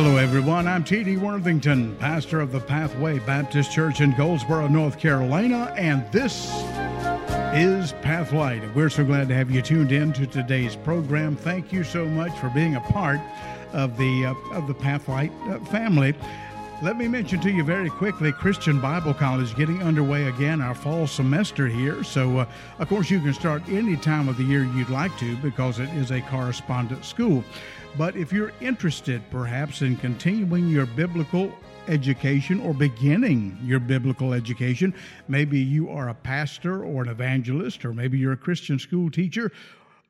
Hello, everyone. I'm T.D. Worthington, pastor of the Pathway Baptist Church in Goldsboro, North Carolina, and this is Pathlight. We're so glad to have you tuned in to today's program. Thank you so much for being a part of the uh, of the Pathlight uh, family. Let me mention to you very quickly Christian Bible College getting underway again, our fall semester here. So, uh, of course, you can start any time of the year you'd like to because it is a correspondence school. But if you're interested perhaps in continuing your biblical education or beginning your biblical education, maybe you are a pastor or an evangelist, or maybe you're a Christian school teacher,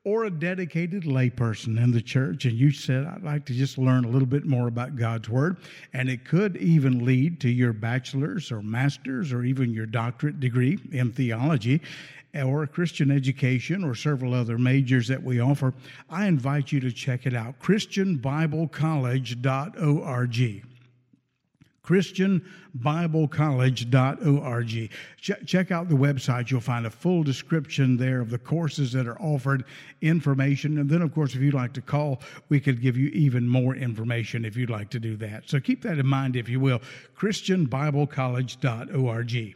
or a dedicated layperson in the church, and you said, I'd like to just learn a little bit more about God's Word, and it could even lead to your bachelor's or master's or even your doctorate degree in theology or Christian education or several other majors that we offer, I invite you to check it out ChristianBibleCollege.org. ChristianBibleCollege.org. Ch- check out the website. You'll find a full description there of the courses that are offered, information. And then, of course, if you'd like to call, we could give you even more information if you'd like to do that. So keep that in mind, if you will. ChristianBibleCollege.org.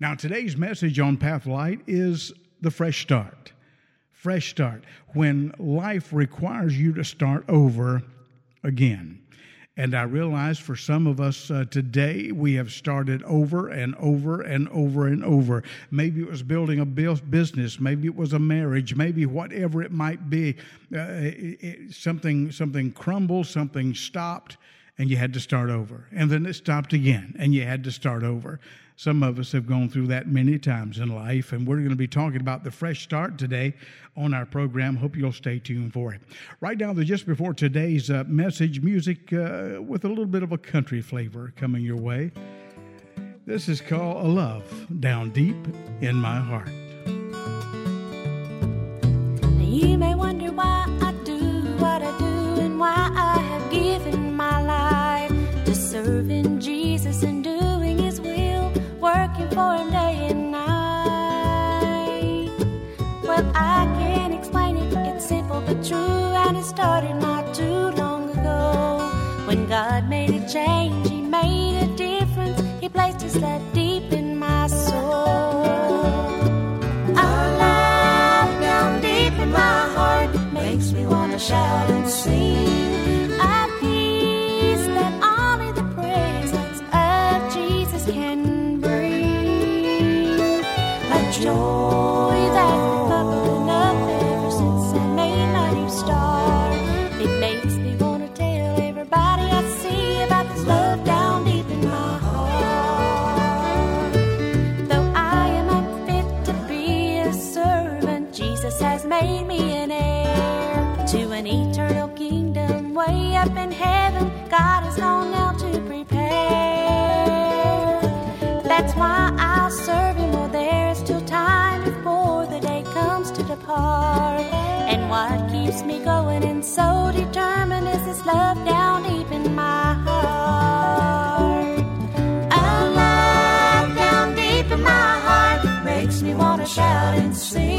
Now, today's message on Pathlight is the fresh start. Fresh start. When life requires you to start over again. And I realize for some of us uh, today, we have started over and over and over and over. Maybe it was building a business, maybe it was a marriage, maybe whatever it might be. Uh, it, it, something, something crumbled, something stopped, and you had to start over. And then it stopped again, and you had to start over. Some of us have gone through that many times in life, and we're going to be talking about the fresh start today on our program. Hope you'll stay tuned for it. Right now, just before today's uh, message, music uh, with a little bit of a country flavor coming your way. This is called A Love Down Deep in My Heart. You may wonder why I do what I do day and night. Well, I can't explain it, it's simple but true, and it started not too long ago. When God made a change, He made a difference, He placed His love deep That's why I'll serve Him while there's still time before the day comes to depart. And what keeps me going and so determined is this love down deep in my heart. A love down deep in my heart makes me wanna shout and sing.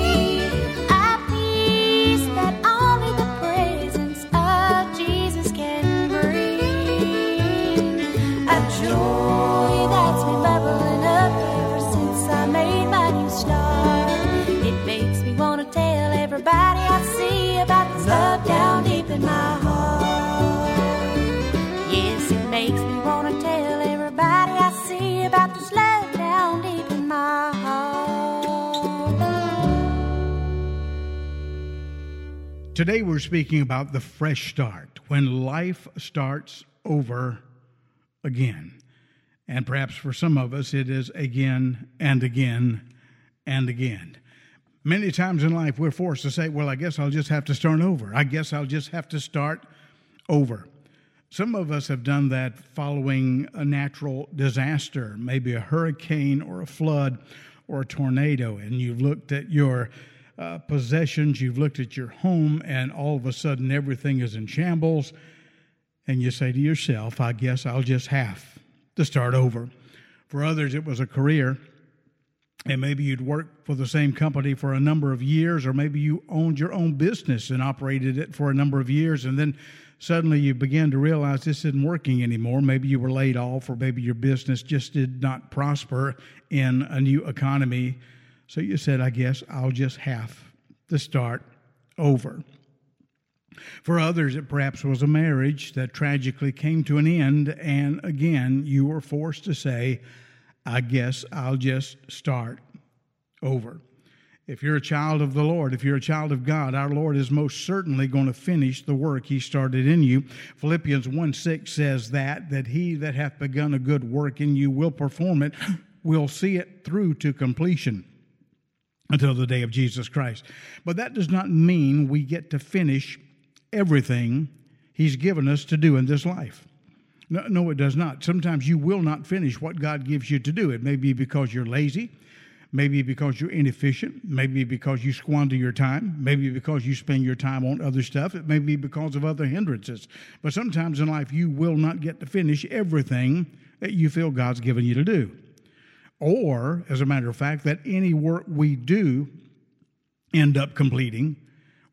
Today, we're speaking about the fresh start, when life starts over again. And perhaps for some of us, it is again and again and again. Many times in life, we're forced to say, Well, I guess I'll just have to start over. I guess I'll just have to start over. Some of us have done that following a natural disaster, maybe a hurricane or a flood or a tornado, and you've looked at your uh, possessions, you've looked at your home, and all of a sudden everything is in shambles, and you say to yourself, I guess I'll just have to start over. For others, it was a career. And maybe you'd worked for the same company for a number of years, or maybe you owned your own business and operated it for a number of years, and then suddenly you begin to realize this isn't working anymore. Maybe you were laid off, or maybe your business just did not prosper in a new economy. So you said, I guess I'll just have to start over. For others, it perhaps was a marriage that tragically came to an end, and again, you were forced to say, I guess I'll just start over. If you're a child of the Lord, if you're a child of God, our Lord is most certainly going to finish the work He started in you. Philippians 1 6 says that, that He that hath begun a good work in you will perform it, will see it through to completion until the day of Jesus Christ. But that does not mean we get to finish everything He's given us to do in this life. No, no, it does not. Sometimes you will not finish what God gives you to do. It may be because you're lazy, maybe because you're inefficient, maybe because you squander your time, maybe because you spend your time on other stuff, it may be because of other hindrances. But sometimes in life, you will not get to finish everything that you feel God's given you to do. Or, as a matter of fact, that any work we do end up completing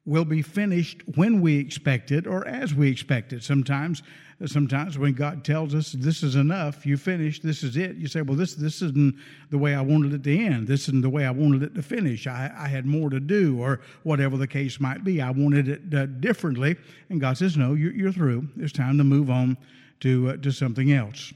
will be finished when we expect it or as we expect it. Sometimes, sometimes when God tells us this is enough, you finish, this is it. You say, well, this this isn't the way I wanted it to end. This isn't the way I wanted it to finish. I, I had more to do, or whatever the case might be. I wanted it uh, differently, and God says, no, you're, you're through. It's time to move on to uh, to something else.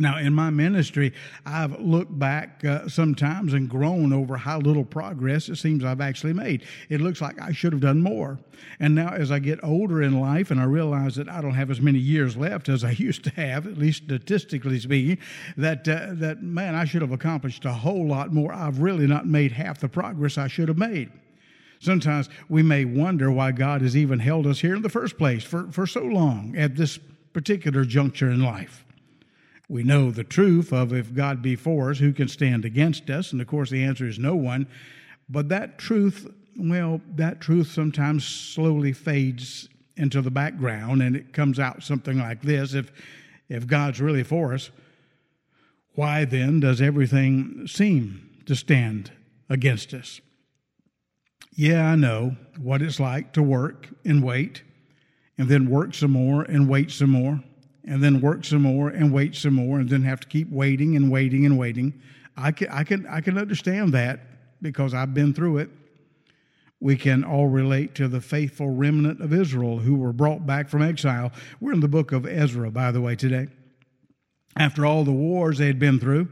Now, in my ministry, I've looked back uh, sometimes and grown over how little progress it seems I've actually made. It looks like I should have done more. And now, as I get older in life and I realize that I don't have as many years left as I used to have, at least statistically speaking, that, uh, that man, I should have accomplished a whole lot more. I've really not made half the progress I should have made. Sometimes we may wonder why God has even held us here in the first place for, for so long at this particular juncture in life. We know the truth of if God be for us, who can stand against us? And of course, the answer is no one. But that truth, well, that truth sometimes slowly fades into the background and it comes out something like this if, if God's really for us, why then does everything seem to stand against us? Yeah, I know what it's like to work and wait, and then work some more and wait some more and then work some more and wait some more and then have to keep waiting and waiting and waiting. I can, I can, I can understand that because I've been through it. We can all relate to the faithful remnant of Israel who were brought back from exile. We're in the book of Ezra, by the way, today. After all the wars they had been through,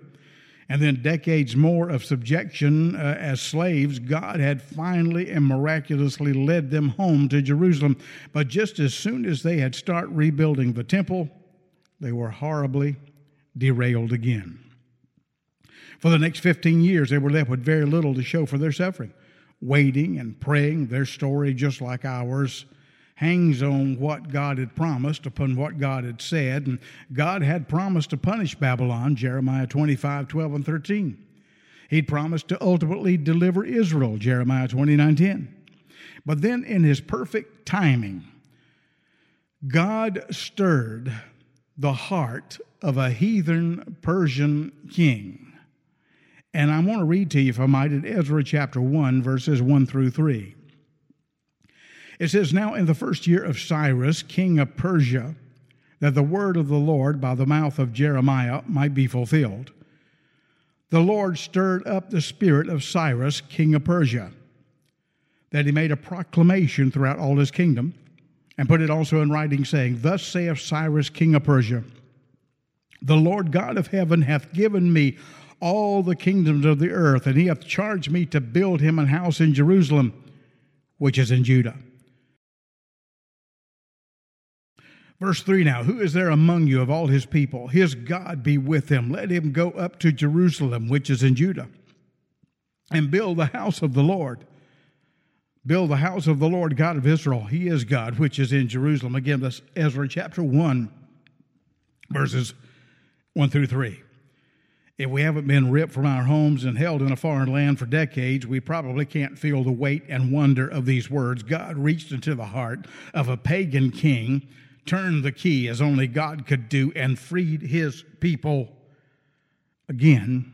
and then decades more of subjection uh, as slaves, God had finally and miraculously led them home to Jerusalem. But just as soon as they had started rebuilding the temple, they were horribly derailed again. For the next 15 years, they were left with very little to show for their suffering, waiting and praying. Their story, just like ours, hangs on what God had promised, upon what God had said. And God had promised to punish Babylon, Jeremiah 25, 12, and 13. He'd promised to ultimately deliver Israel, Jeremiah 29, 10. But then, in his perfect timing, God stirred the heart of a heathen Persian king. And I want to read to you, if I might, in Ezra chapter 1, verses 1 through 3. It says, Now in the first year of Cyrus, king of Persia, that the word of the Lord by the mouth of Jeremiah might be fulfilled, the Lord stirred up the spirit of Cyrus, king of Persia, that he made a proclamation throughout all his kingdom and put it also in writing, saying, Thus saith Cyrus, king of Persia, The Lord God of heaven hath given me all the kingdoms of the earth, and he hath charged me to build him an house in Jerusalem, which is in Judah. Verse 3 now, who is there among you of all his people? His God be with him. Let him go up to Jerusalem, which is in Judah, and build the house of the Lord build the house of the Lord God of Israel. He is God, which is in Jerusalem. Again, that's Ezra chapter 1, verses 1 through 3. If we haven't been ripped from our homes and held in a foreign land for decades, we probably can't feel the weight and wonder of these words. God reached into the heart of a pagan king, turned the key as only God could do, and freed his people again.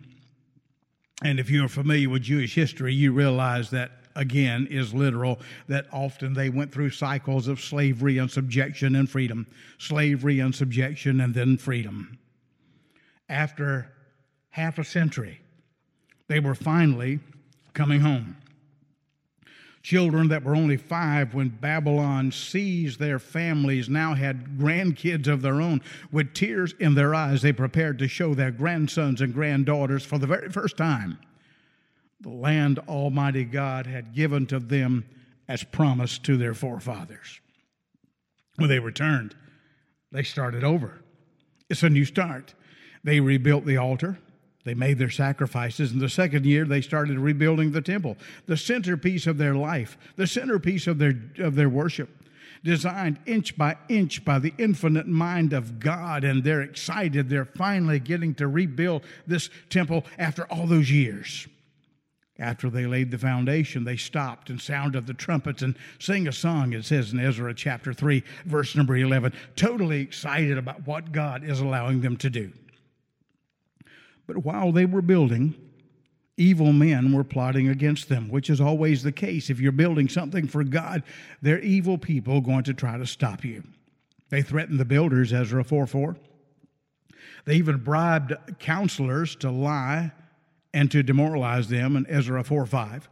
And if you're familiar with Jewish history, you realize that again is literal, that often they went through cycles of slavery and subjection and freedom, slavery and subjection and then freedom. After half a century, they were finally coming home. Children that were only five when Babylon seized their families now had grandkids of their own. With tears in their eyes, they prepared to show their grandsons and granddaughters for the very first time the land Almighty God had given to them as promised to their forefathers. When they returned, they started over. It's a new start. They rebuilt the altar. They made their sacrifices. In the second year, they started rebuilding the temple, the centerpiece of their life, the centerpiece of their, of their worship, designed inch by inch by the infinite mind of God. And they're excited. They're finally getting to rebuild this temple after all those years. After they laid the foundation, they stopped and sounded the trumpets and sang a song, it says in Ezra chapter 3, verse number 11, totally excited about what God is allowing them to do. But while they were building, evil men were plotting against them, which is always the case. If you're building something for God, they're evil people going to try to stop you. They threatened the builders, Ezra 4 4. They even bribed counselors to lie and to demoralize them in Ezra 4 5.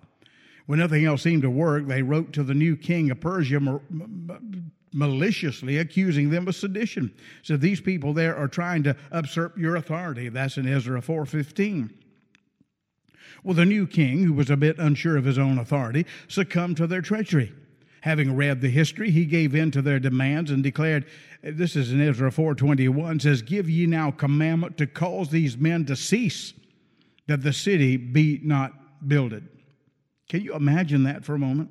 When nothing else seemed to work, they wrote to the new king of Persia maliciously accusing them of sedition. So these people there are trying to usurp your authority. That's in Ezra 4:15. Well, the new king, who was a bit unsure of his own authority, succumbed to their treachery. Having read the history, he gave in to their demands and declared, this is in Ezra 4:21 says, "Give ye now commandment to cause these men to cease, that the city be not builded." Can you imagine that for a moment?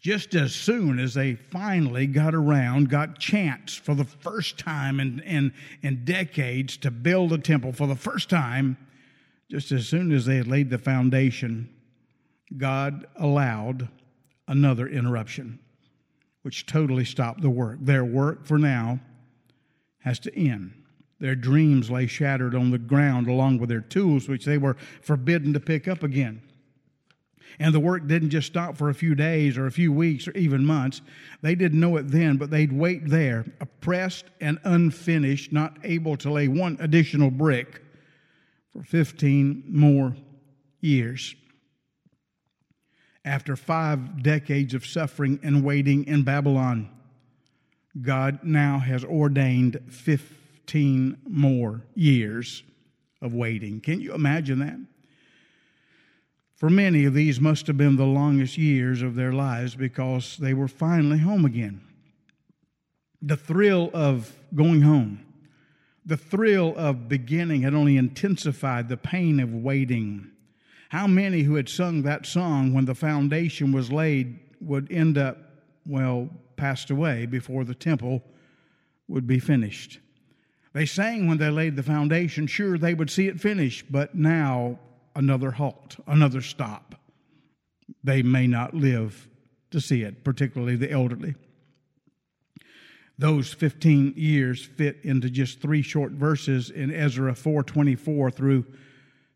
just as soon as they finally got around, got chance for the first time in, in, in decades to build a temple for the first time, just as soon as they had laid the foundation, God allowed another interruption, which totally stopped the work. Their work for now has to end. Their dreams lay shattered on the ground along with their tools, which they were forbidden to pick up again. And the work didn't just stop for a few days or a few weeks or even months. They didn't know it then, but they'd wait there, oppressed and unfinished, not able to lay one additional brick for 15 more years. After five decades of suffering and waiting in Babylon, God now has ordained 15 more years of waiting. Can you imagine that? For many of these must have been the longest years of their lives because they were finally home again. The thrill of going home, the thrill of beginning had only intensified the pain of waiting. How many who had sung that song when the foundation was laid would end up, well, passed away before the temple would be finished? They sang when they laid the foundation, sure they would see it finished, but now another halt, another stop. They may not live to see it, particularly the elderly. Those 15 years fit into just three short verses in Ezra 4:24 through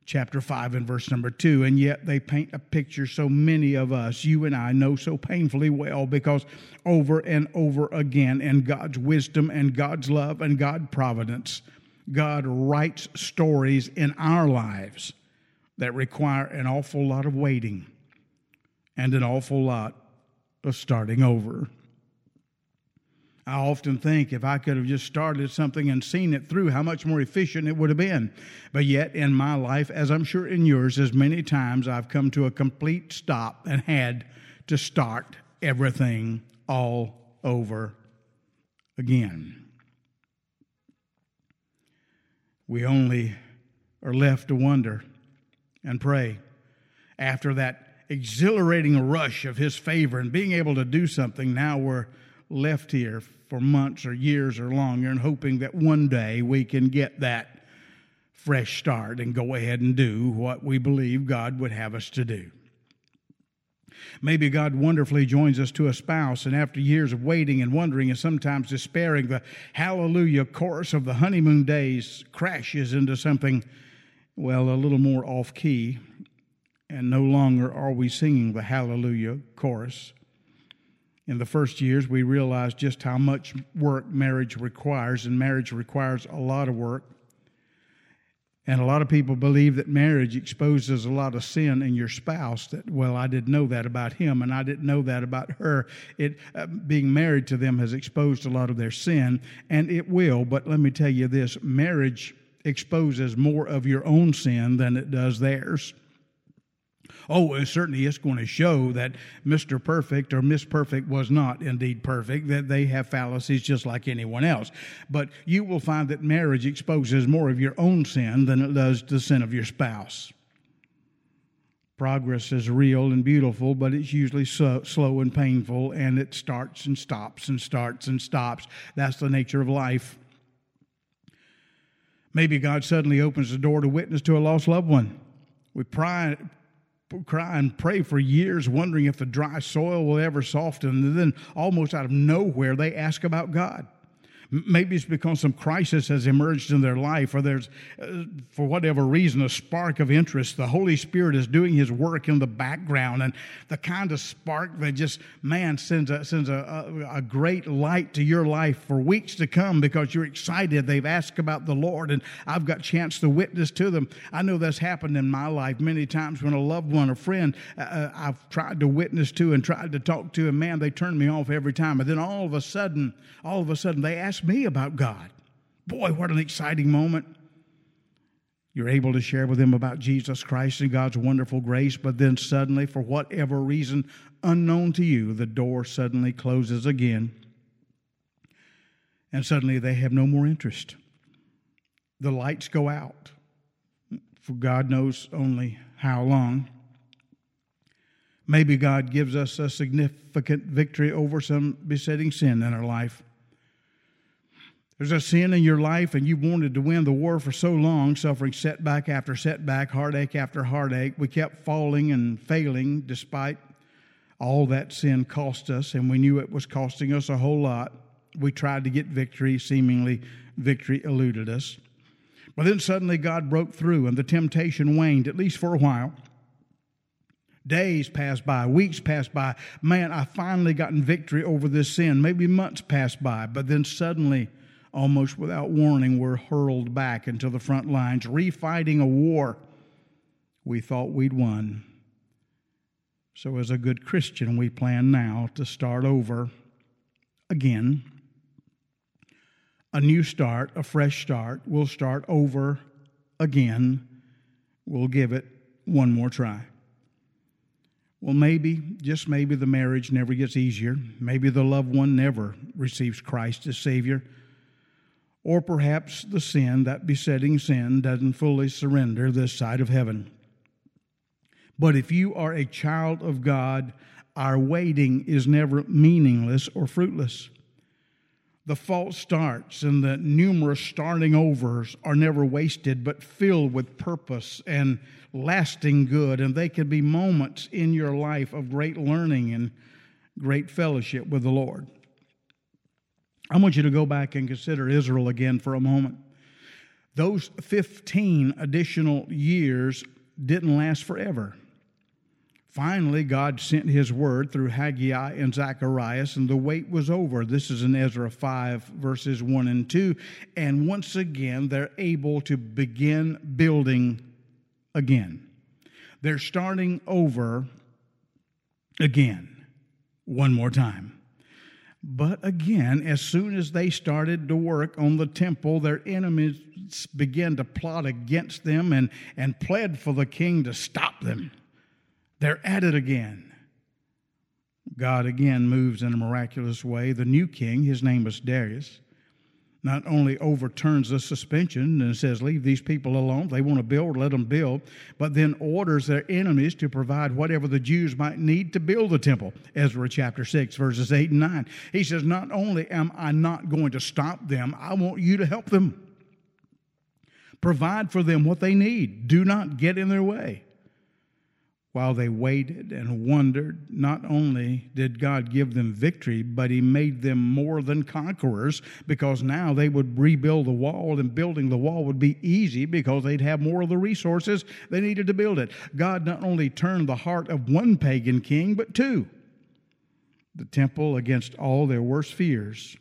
chapter 5 and verse number 2 and yet they paint a picture so many of us you and I know so painfully well because over and over again in God's wisdom and God's love and God's providence God writes stories in our lives that require an awful lot of waiting and an awful lot of starting over. I often think if I could have just started something and seen it through, how much more efficient it would have been. But yet, in my life, as I'm sure in yours, as many times I've come to a complete stop and had to start everything all over again. We only are left to wonder and pray. After that exhilarating rush of His favor and being able to do something, now we're left here for months or years or longer and hoping that one day we can get that fresh start and go ahead and do what we believe God would have us to do. Maybe God wonderfully joins us to a spouse, and after years of waiting and wondering and sometimes despairing, the hallelujah chorus of the honeymoon days crashes into something well, a little more off key, and no longer are we singing the Hallelujah chorus. In the first years, we realized just how much work marriage requires, and marriage requires a lot of work. And a lot of people believe that marriage exposes a lot of sin in your spouse. That, well, I didn't know that about him, and I didn't know that about her. It, uh, being married to them has exposed a lot of their sin, and it will. But let me tell you this marriage exposes more of your own sin than it does theirs. Oh, it certainly is going to show that Mr. Perfect or Miss Perfect was not indeed perfect, that they have fallacies just like anyone else. But you will find that marriage exposes more of your own sin than it does the sin of your spouse. Progress is real and beautiful, but it's usually so, slow and painful, and it starts and stops and starts and stops. That's the nature of life. Maybe God suddenly opens the door to witness to a lost loved one. We pry, cry and pray for years, wondering if the dry soil will ever soften. And then, almost out of nowhere, they ask about God. Maybe it's because some crisis has emerged in their life, or there's, uh, for whatever reason, a spark of interest. The Holy Spirit is doing His work in the background, and the kind of spark that just, man, sends a, sends a, a, a great light to your life for weeks to come because you're excited. They've asked about the Lord, and I've got chance to witness to them. I know that's happened in my life many times when a loved one, a friend, uh, uh I've tried to witness to and tried to talk to, and man, they turn me off every time. And then all of a sudden, all of a sudden, they ask me about God. Boy, what an exciting moment. You're able to share with them about Jesus Christ and God's wonderful grace, but then suddenly, for whatever reason unknown to you, the door suddenly closes again. And suddenly they have no more interest. The lights go out for God knows only how long. Maybe God gives us a significant victory over some besetting sin in our life. There's a sin in your life, and you've wanted to win the war for so long, suffering setback after setback, heartache after heartache. We kept falling and failing despite all that sin cost us, and we knew it was costing us a whole lot. We tried to get victory, seemingly, victory eluded us. But then suddenly God broke through, and the temptation waned, at least for a while. Days passed by, weeks passed by. Man, I finally gotten victory over this sin. Maybe months passed by, but then suddenly, almost without warning, were hurled back into the front lines, refighting a war we thought we'd won. So, as a good Christian, we plan now to start over again. A new start, a fresh start. We'll start over again. We'll give it one more try. Well, maybe, just maybe, the marriage never gets easier. Maybe the loved one never receives Christ as Savior. Or perhaps the sin, that besetting sin, doesn't fully surrender this side of heaven. But if you are a child of God, our waiting is never meaningless or fruitless. The false starts and the numerous starting overs are never wasted, but filled with purpose and lasting good. And they can be moments in your life of great learning and great fellowship with the Lord. I want you to go back and consider Israel again for a moment. Those 15 additional years didn't last forever. Finally, God sent his word through Haggai and Zacharias, and the wait was over. This is in Ezra 5, verses 1 and 2. And once again, they're able to begin building again. They're starting over again, one more time. But again, as soon as they started to work on the temple, their enemies began to plot against them and, and pled for the king to stop them. They're at it again. God again moves in a miraculous way. The new king, his name was Darius, not only overturns the suspension and says, Leave these people alone. If they want to build, let them build, but then orders their enemies to provide whatever the Jews might need to build the temple. Ezra chapter 6, verses 8 and 9. He says, Not only am I not going to stop them, I want you to help them. Provide for them what they need. Do not get in their way. While they waited and wondered, not only did God give them victory, but He made them more than conquerors because now they would rebuild the wall, and building the wall would be easy because they'd have more of the resources they needed to build it. God not only turned the heart of one pagan king, but two. The temple, against all their worst fears,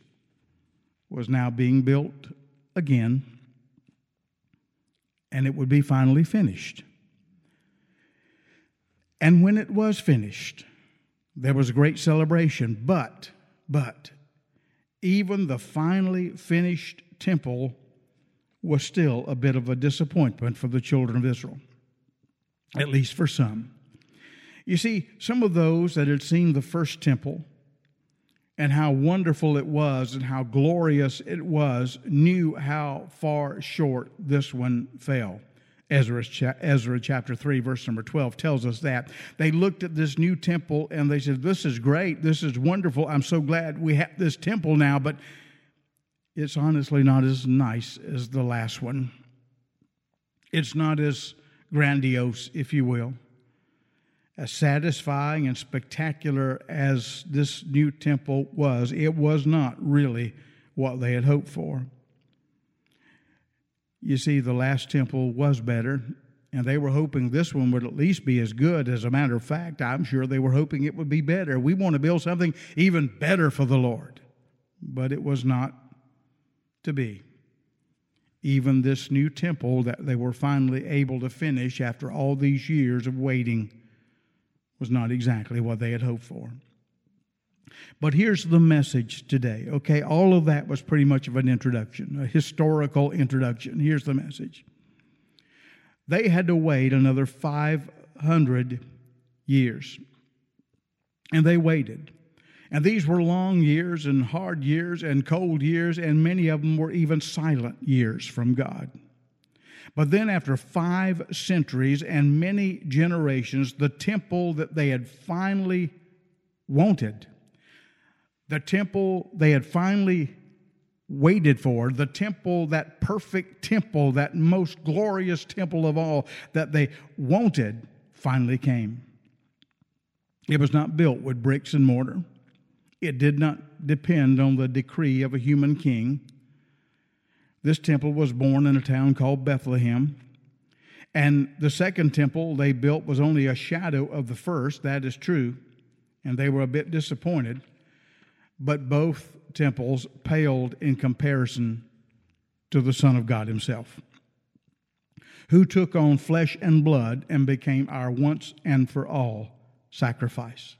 was now being built again, and it would be finally finished. And when it was finished, there was a great celebration. But, but, even the finally finished temple was still a bit of a disappointment for the children of Israel, at least for some. You see, some of those that had seen the first temple and how wonderful it was and how glorious it was knew how far short this one fell. Ezra, Ezra chapter 3, verse number 12 tells us that. They looked at this new temple and they said, This is great. This is wonderful. I'm so glad we have this temple now, but it's honestly not as nice as the last one. It's not as grandiose, if you will, as satisfying and spectacular as this new temple was. It was not really what they had hoped for. You see, the last temple was better, and they were hoping this one would at least be as good. As a matter of fact, I'm sure they were hoping it would be better. We want to build something even better for the Lord. But it was not to be. Even this new temple that they were finally able to finish after all these years of waiting was not exactly what they had hoped for. But here's the message today. Okay, all of that was pretty much of an introduction, a historical introduction. Here's the message. They had to wait another 500 years. And they waited. And these were long years and hard years and cold years, and many of them were even silent years from God. But then, after five centuries and many generations, the temple that they had finally wanted the temple they had finally waited for, the temple, that perfect temple, that most glorious temple of all that they wanted, finally came. It was not built with bricks and mortar. It did not depend on the decree of a human king. This temple was born in a town called Bethlehem. And the second temple they built was only a shadow of the first, that is true. And they were a bit disappointed but both temples paled in comparison to the Son of God Himself, who took on flesh and blood and became our once and for all sacrifice.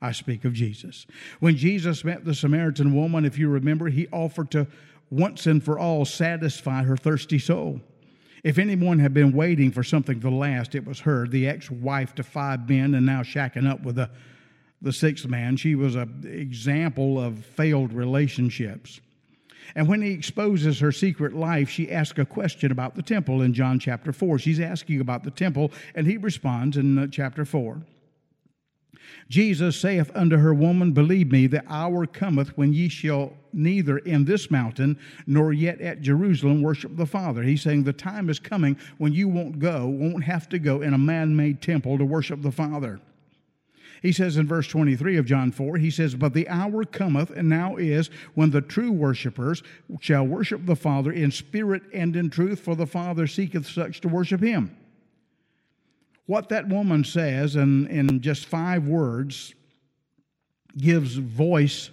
I speak of Jesus. When Jesus met the Samaritan woman, if you remember, he offered to once and for all satisfy her thirsty soul. If anyone had been waiting for something to last, it was her, the ex wife to five men and now shacking up with a the sixth man. She was an example of failed relationships. And when he exposes her secret life, she asks a question about the temple in John chapter 4. She's asking about the temple, and he responds in chapter 4. Jesus saith unto her, Woman, believe me, the hour cometh when ye shall neither in this mountain nor yet at Jerusalem worship the Father. He's saying the time is coming when you won't go, won't have to go in a man made temple to worship the Father. He says in verse 23 of John 4, he says, But the hour cometh, and now is, when the true worshippers shall worship the Father in spirit and in truth, for the Father seeketh such to worship him. What that woman says in, in just five words gives voice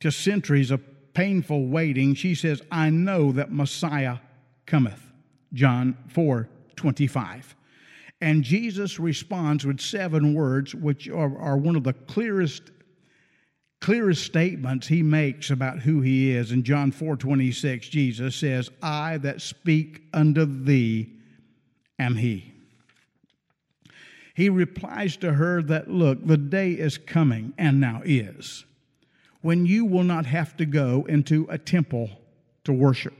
to centuries of painful waiting. She says, I know that Messiah cometh. John 4 25. And Jesus responds with seven words, which are, are one of the clearest clearest statements he makes about who he is. In John 4 26, Jesus says, I that speak unto thee am he. He replies to her that, Look, the day is coming, and now is, when you will not have to go into a temple to worship.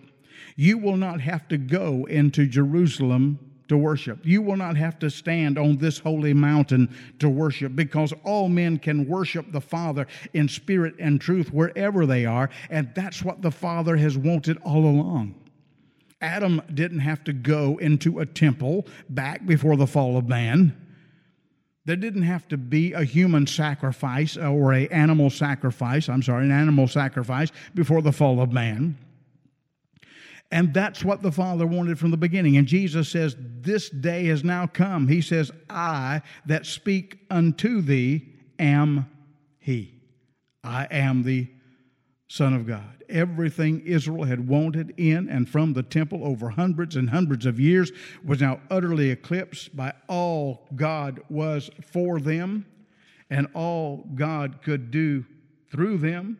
You will not have to go into Jerusalem to worship. You will not have to stand on this holy mountain to worship because all men can worship the Father in spirit and truth wherever they are, and that's what the Father has wanted all along. Adam didn't have to go into a temple back before the fall of man. There didn't have to be a human sacrifice or a animal sacrifice, I'm sorry, an animal sacrifice before the fall of man. And that's what the Father wanted from the beginning. And Jesus says, This day has now come. He says, I that speak unto thee am He. I am the Son of God. Everything Israel had wanted in and from the temple over hundreds and hundreds of years was now utterly eclipsed by all God was for them and all God could do through them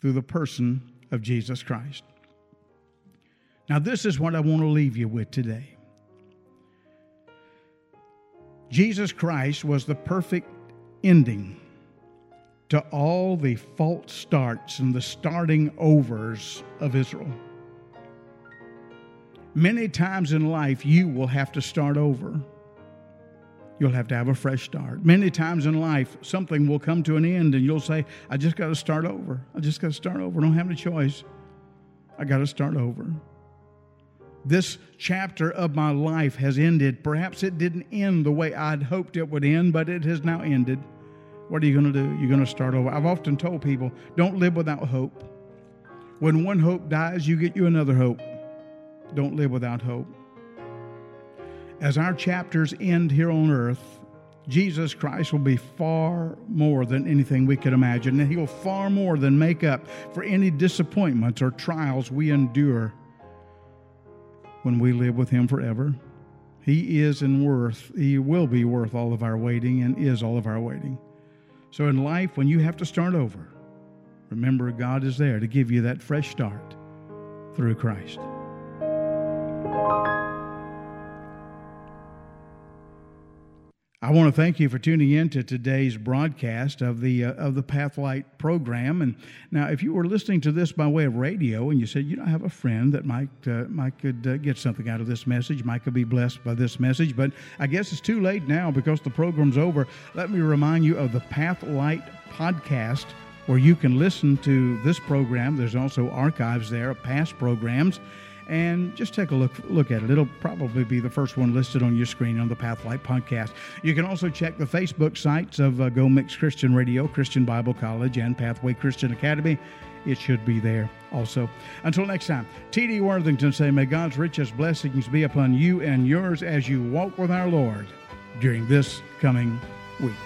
through the person of Jesus Christ. Now, this is what I want to leave you with today. Jesus Christ was the perfect ending to all the false starts and the starting overs of Israel. Many times in life, you will have to start over. You'll have to have a fresh start. Many times in life, something will come to an end and you'll say, I just got to start over. I just got to start over. I don't have any choice. I got to start over this chapter of my life has ended. Perhaps it didn't end the way I'd hoped it would end, but it has now ended. What are you going to do? You're going to start over. I've often told people don't live without hope. When one hope dies, you get you another hope. Don't live without hope. As our chapters end here on earth, Jesus Christ will be far more than anything we could imagine, and He will far more than make up for any disappointments or trials we endure when we live with Him forever. He is and worth, He will be worth all of our waiting and is all of our waiting. So in life, when you have to start over, remember God is there to give you that fresh start through Christ. I want to thank you for tuning in to today's broadcast of the uh, of the Pathlight program. And now, if you were listening to this by way of radio, and you said, you know, I have a friend that might uh, might could uh, get something out of this message, might could be blessed by this message, but I guess it's too late now because the program's over. Let me remind you of the Pathlight podcast where you can listen to this program. There's also archives there of past programs and just take a look look at it. It'll probably be the first one listed on your screen on the Pathlight podcast. You can also check the Facebook sites of uh, Go Mix Christian Radio, Christian Bible College, and Pathway Christian Academy. It should be there also. Until next time, T.D. Worthington say, May God's richest blessings be upon you and yours as you walk with our Lord during this coming week.